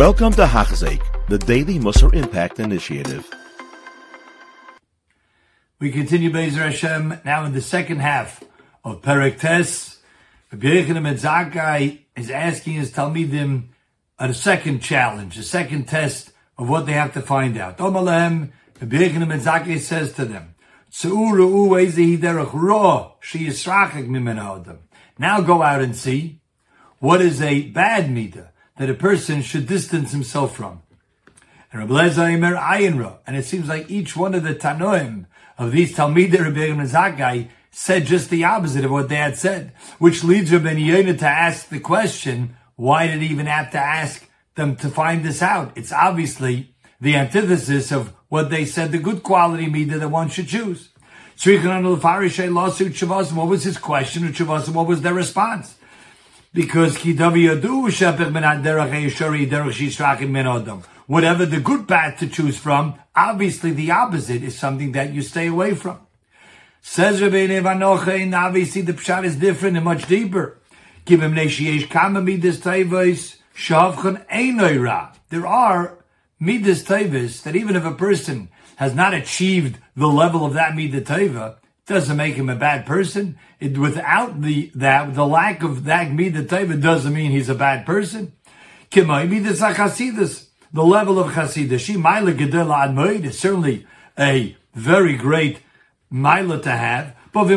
Welcome to Hachzik, the Daily Musar Impact Initiative. We continue Bezer Hashem now in the second half of Perek Tes. Rabbi Zakai is asking his Talmidim a second challenge, a second test of what they have to find out. Omalahem, Rabbi Yechanan Zakai says to them, now go out and see what is a bad midah that a person should distance himself from. And Rabbi Ayinra, and it seems like each one of the Tanoim of these Talmidei Rabbi Zakai said just the opposite of what they had said, which leads Rabbi Yonah to ask the question, why did he even have to ask them to find this out? It's obviously the antithesis of what they said the good quality midah that one should choose. What was his question? What was their response? Because whatever the good path to choose from, obviously the opposite is something that you stay away from. Says Rabbi Nevanocha, obviously the pshat is different and much deeper. There are midas tevas that even if a person has not achieved the level of that midas teva, doesn't make him a bad person. It, without the that the lack of that midah teva doesn't mean he's a bad person. the level of Chassidus. Is certainly a very great Maila to have. But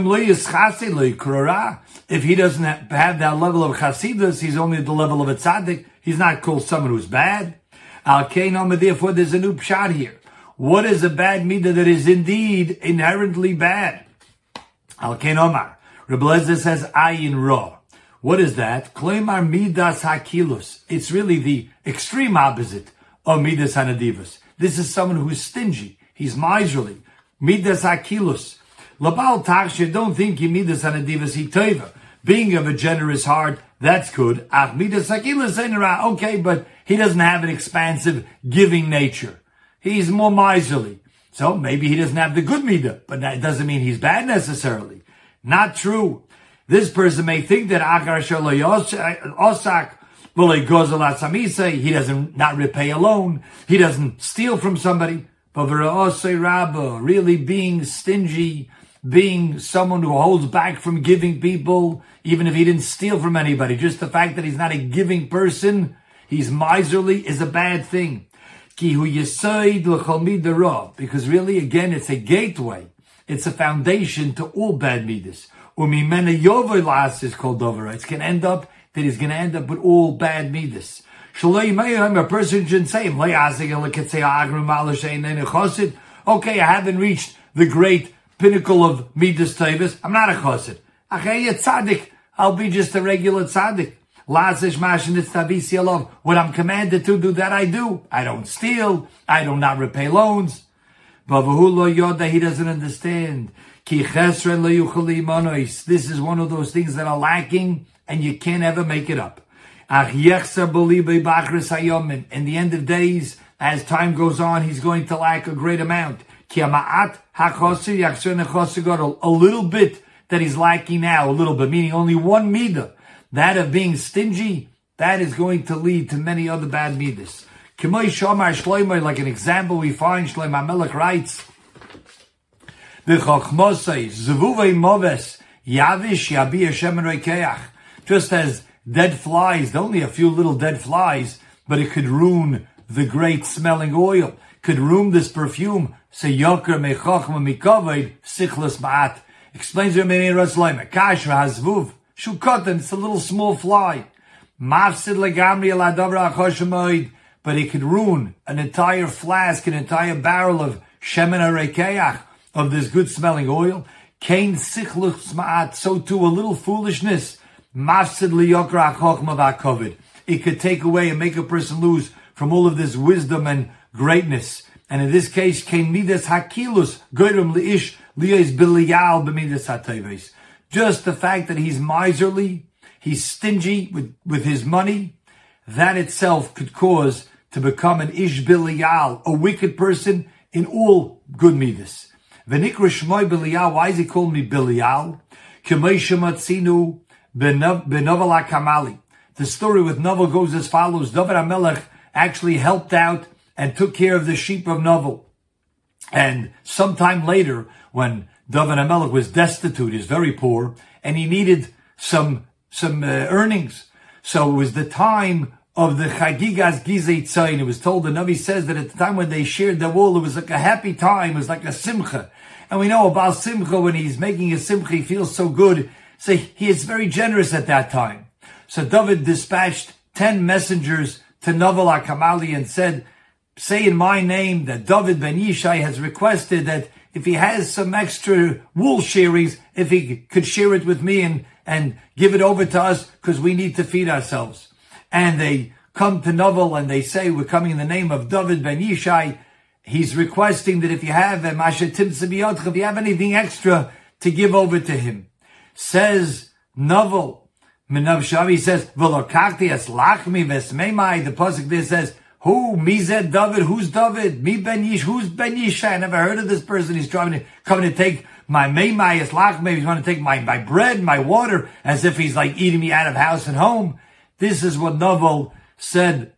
if he doesn't have that level of Chassidus, he's only at the level of a tzaddik. He's not called someone who's bad. Al therefore there's a new pshat here. What is a bad midah that is indeed inherently bad? Al Omar. Rebbe says ayin ra. What is that? Kleimar midas hakilus. It's really the extreme opposite of Midas Hanadivas. This is someone who's stingy. He's miserly. Midas Akilus. Labal Taksha, don't think he Midas Hanadivas Hiteva. Being of a generous heart, that's good. Ach Midas Akilus Okay, but he doesn't have an expansive, giving nature. He's more miserly. So maybe he doesn't have the good midah, but that doesn't mean he's bad necessarily. Not true. This person may think that Akar Osak he doesn't not repay a loan. He doesn't steal from somebody. But really being stingy, being someone who holds back from giving people, even if he didn't steal from anybody, just the fact that he's not a giving person, he's miserly, is a bad thing. Because really, again, it's a gateway. It's a foundation to all bad midas. Umimena yovoy is called over. going to end up that he's going to end up with all bad midas. A person shouldn't say, okay, I haven't reached the great pinnacle of midas tavis. I'm not a chosid. tzaddik. I'll be just a regular tzaddik. What I'm commanded to do, that I do. I don't steal. I do not repay loans. But he doesn't understand. This is one of those things that are lacking and you can't ever make it up. In the end of days, as time goes on, he's going to lack a great amount. A little bit that he's lacking now, a little bit, meaning only one midah. That of being stingy, that is going to lead to many other bad midas. Like an example we find, Shlomo Melech writes, the Chochmosei, Zvuvei Moves, Yavish Yabi Hashem Rekeach. Just as dead flies, only a few little dead flies, but it could ruin the great smelling oil, could ruin this perfume. Say Yoker Mechachma Mikaved, Sichlas Ma'at. Explains Rameni Raslaim, Kashra Hazvuv, Shukotan, it's a little small fly. Mafsid Legamri Aladavra Achoshamoid, but it could ruin an entire flask, an entire barrel of Shemen Rekeach, of this good smelling oil. Kain Sichlus Ma'at, so too a little foolishness Mafsid liyokra chokhma It could take away and make a person lose from all of this wisdom and greatness. And in this case, came midas hakilus goyim leish liyos biliyal b'midas hateves. Just the fact that he's miserly, he's stingy with, with his money, that itself could cause to become an ish biliyal, a wicked person in all good midas. V'nikra shmoy biliyal. Why is he called me biliyal? K'may Benovel Kamali. The story with Novel goes as follows. David HaMelech actually helped out and took care of the sheep of Novel. And sometime later, when David Amelech was destitute, he's very poor, and he needed some some uh, earnings. So it was the time of the Chagigas Gizei Tzayin. It was told, the Navi says that at the time when they shared the wool, it was like a happy time, it was like a simcha. And we know about simcha, when he's making a simcha, he feels so good. So he is very generous at that time. So David dispatched 10 messengers to Naval Akamali and said, say in my name that David Ben Yishai has requested that if he has some extra wool shearings, if he could share it with me and, and give it over to us because we need to feed ourselves. And they come to Novel and they say, we're coming in the name of David Ben Yishai. He's requesting that if you have a if you have anything extra to give over to him. Says Novel, Minav Shavi says, Velokakti es lachmi vesmeimai. The pasuk there says, who? Mized David? Who's David? Me Ben Yish? Who's Ben Yishai? I never heard of this person. He's trying to coming to take my meimai es lachmi. He's going to take my, my bread, my water, as if he's like eating me out of house and home. This is what Novel said.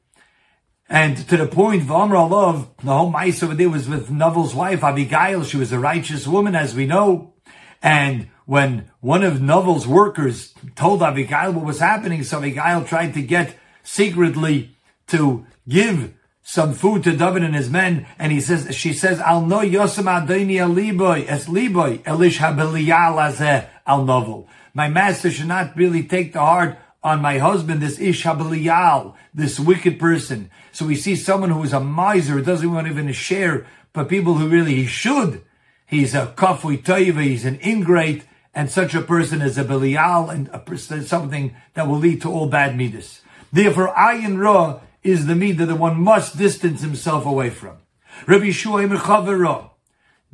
And to the point, V'amra love, the whole mice over there was with Novel's wife, Abigail. She was a righteous woman, as we know. And when one of Novel's workers told Abigail what was happening, so Abigail tried to get secretly to give some food to David and his men, and he says, she says, Al no yosem adoni al liboy, es liboy, elish habiliyal al novel. My master should not really take the heart on my husband, this ish habiliyal, this wicked person. So we see someone who is a miser, doesn't want even to share, but people who really he should. He's a kafui toiva, he's an ingrate, and such a person is a Belial and a, something that will lead to all bad midas. Therefore, ayin ra is the midah that one must distance himself away from. Rabbi Shua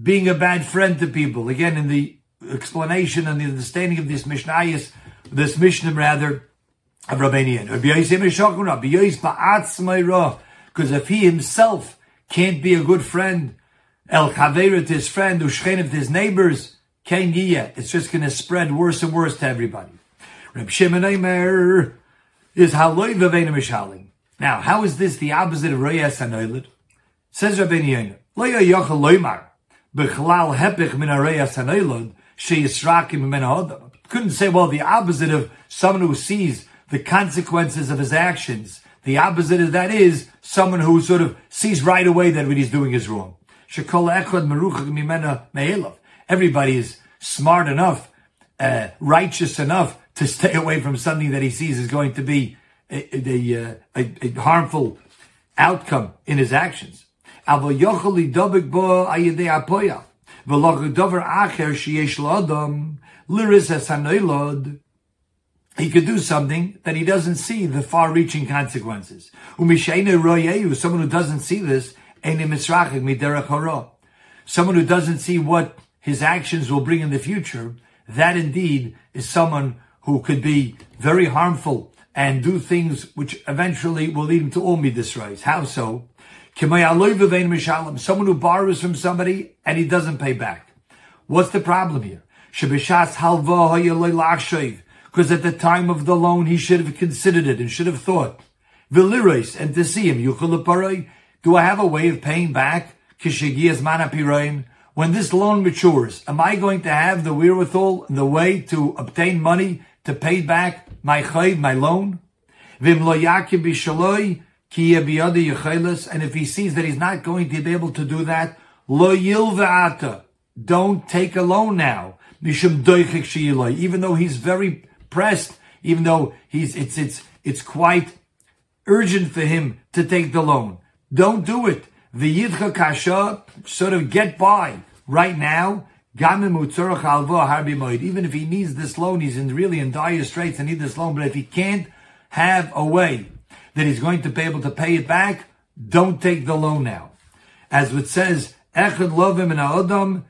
being a bad friend to people. Again, in the explanation and the understanding of this Mishnayis, this Mishnah rather, of Rabbanian. Because if he himself can't be a good friend, El Chaveira his friend, Ushchenev to his neighbors, Ken it's just going to spread worse and worse to everybody. Reb Shimon Eimer is Haloi Vavena Mishalim. Now, how is this the opposite of Reyes Hanoilid? Says Rabbi Yoina, Loya Yochel Loimar, Bechlal Hepich Min Reyes Hanoilid, She Yisrakim Min Couldn't say, well, the opposite of someone who sees the consequences of his actions. The opposite of that is someone who sort of sees right away that what he's doing is wrong. Everybody is smart enough, uh, righteous enough to stay away from something that he sees is going to be a, a, a harmful outcome in his actions. He could do something that he doesn't see the far-reaching consequences. Someone who doesn't see this, someone who doesn't see what his actions will bring in the future, that indeed is someone who could be very harmful and do things which eventually will lead him to all midas rise. How so? Someone who borrows from somebody and he doesn't pay back. What's the problem here? Because at the time of the loan, he should have considered it and should have thought. And to see him, do I have a way of paying back? When this loan matures, am I going to have the wherewithal, the way to obtain money to pay back my chayv, my loan. And if he sees that he's not going to be able to do that, lo. Don't take a loan now. Even though he's very pressed, even though he's, it's, it's, it's quite urgent for him to take the loan. Don't do it. The yidcha kasha, sort of get by right now even if he needs this loan, he's in really in dire straits and needs this loan. But if he can't have a way that he's going to be able to pay it back, don't take the loan now. As it says, Echad lovim and Adam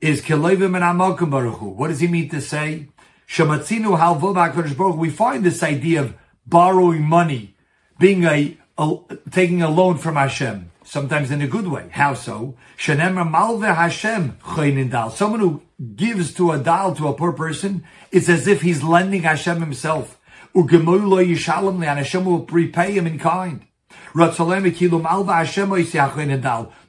is kelevim and baruchu. What does he mean to say? Shematzinu halvo We find this idea of borrowing money, being a, a taking a loan from Hashem sometimes in a good way. How so? malve Hashem Someone who gives to a dal to a poor person, it's as if he's lending Hashem himself. And Hashem will repay him in kind. The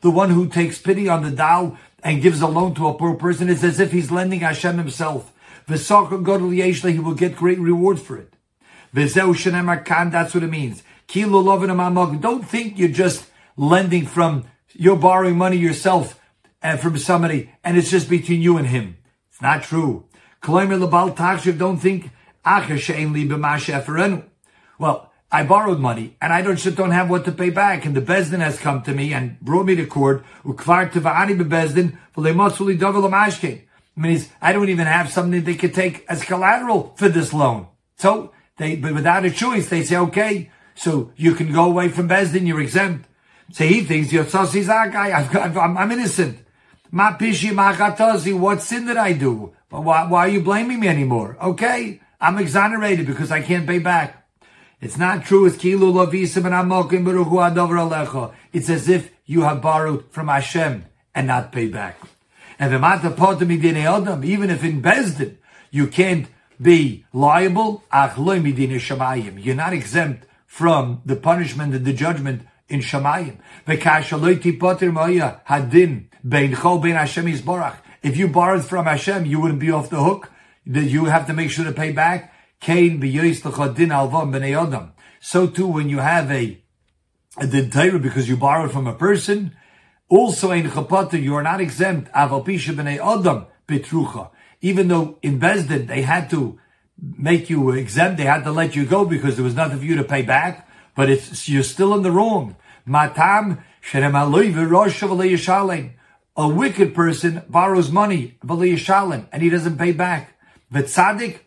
one who takes pity on the dal and gives a loan to a poor person is as if he's lending Hashem himself. He will get great reward for it. That's what it means. Kilo lovin amamog. Don't think you're just lending from, you're borrowing money yourself and uh, from somebody and it's just between you and him. It's not true. Don't think, well, I borrowed money and I don't, just don't have what to pay back. And the Beis Din has come to me and brought me to court. Means I don't even have something they could take as collateral for this loan. So they, but without a choice, they say, okay, so you can go away from Beis Din, you're exempt. So he thinks you're guy. I'm, I'm innocent. Ma pishi ma What sin did I do? Why, why are you blaming me anymore? Okay, I'm exonerated because I can't pay back. It's not true. It's kilu lavisim and amokim beruchu adover alecha. It's as if you have borrowed from Hashem and not paid back. And the mata adam, even if in Beis Din you can't be liable, you're not exempt from the punishment and the judgment in Shamayim. If you borrowed from Hashem, you wouldn't be off the hook. That You have to make sure to pay back. So too, when you have a, a din because you borrowed from a person, also in chapater, you are not exempt. adam petrucha. Even though in Beis Din they had to make you exempt, they had to let you go because there was nothing for you to pay back. But it's you're still in the wrong. Matam a wicked person borrows money, and he doesn't pay back. But tzaddik,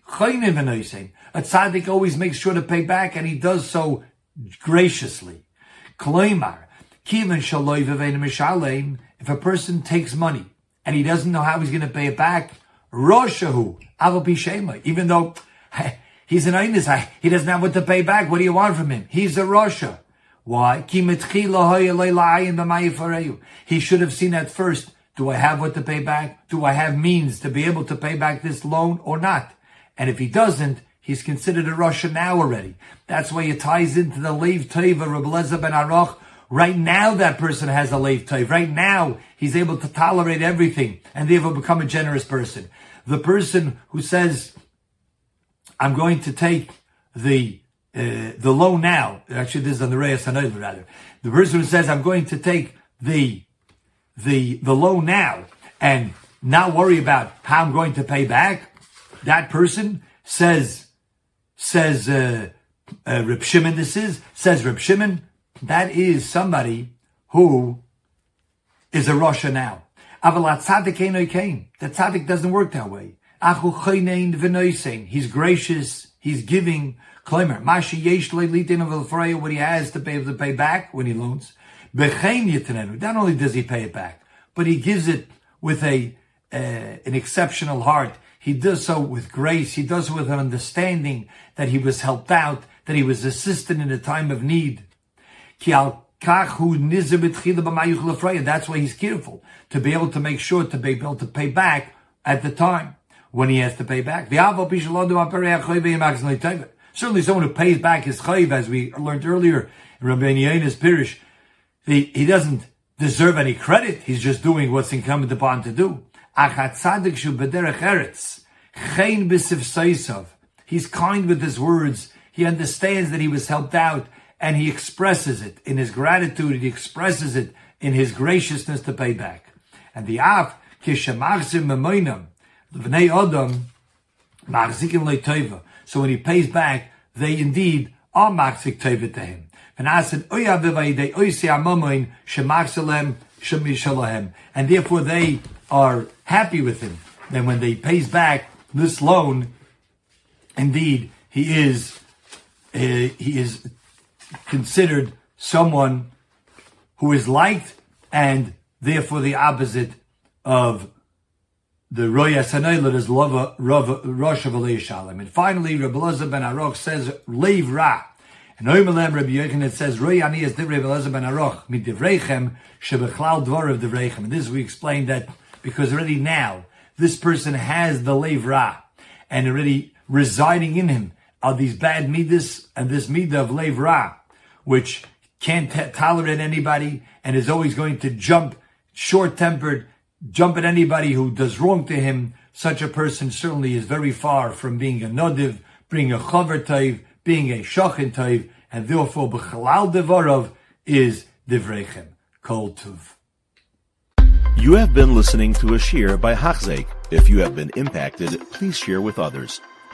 a tzaddik always makes sure to pay back, and he does so graciously. Kloimar, if a person takes money and he doesn't know how he's going to pay it back, Roshahu, Avapishema, even though he's an Einis, he doesn't have what to pay back. What do you want from him? He's a Rosha. Why? He should have seen at first do I have what to pay back? Do I have means to be able to pay back this loan or not? And if he doesn't, he's considered a Russian now already. That's why it ties into the Lev Teva Rabbi Elazar ben Aroch. Right now that person has a Lev Tov. Right now he's able to tolerate everything and therefore become a generous person. The person who says, I'm going to take the uh, the loan now. Actually, this is on the Reyes Hanoiler rather. The person who says, I'm going to take the the the loan now and not worry about how I'm going to pay back, that person says says uh, uh, Reb Shimon. This is says Reb Shimon. That is somebody who is a Rosha now. Avalat tzaddik came. The tzaddik doesn't work that way. He's gracious. He's giving. Klemer. Mashi yesh leilitin of what he has to pay to pay back when he loans. Not only does he pay it back, but he gives it with a uh, an exceptional heart. He does so with grace. He does so with an understanding that he was helped out, that he was assisted in a time of need. That's why he's careful to be able to make sure to be able to pay back at the time when he has to pay back. Certainly someone who pays back his chayv, as we learned earlier in Rabbi Yehuda's Pirish, he, he doesn't deserve any credit. He's just doing what's incumbent upon to do. He's kind with his words. He understands that he was helped out and he expresses it in his gratitude. He expresses it in his graciousness to pay back. And the af kishamachzim memoinam l'vnei adam machzikim le'toiva. So when he pays back, they indeed are machzik tova to him. And therefore they are happy with him. Then when they pays back this loan, indeed he is uh, he is considered someone who is liked and therefore the opposite of the Roya Sanayla is Rosh of Shalom. And finally, Rabbi Elazar ben Aroch says, Leiv Ra. And Oimelem Rabbi it says, Roy Ani is Divrei Elazar ben Aroch, mit Divreichem, Shebechlal Dvar of Divreichem. And this we explained that because already now, this person has the Leiv Ra, and already residing in him are these bad midas and this midah of Leiv Ra, which can't t- tolerate anybody, and is always going to jump short-tempered, jump at anybody who does wrong to him, such a person certainly is very far from being a nodiv, being a chaver taiv, being a shachin taiv, and therefore b'chalal devarov is divrechem. Kol tuv. You have been listening to a shiur by Hachzeik. If you have been impacted, please share with others.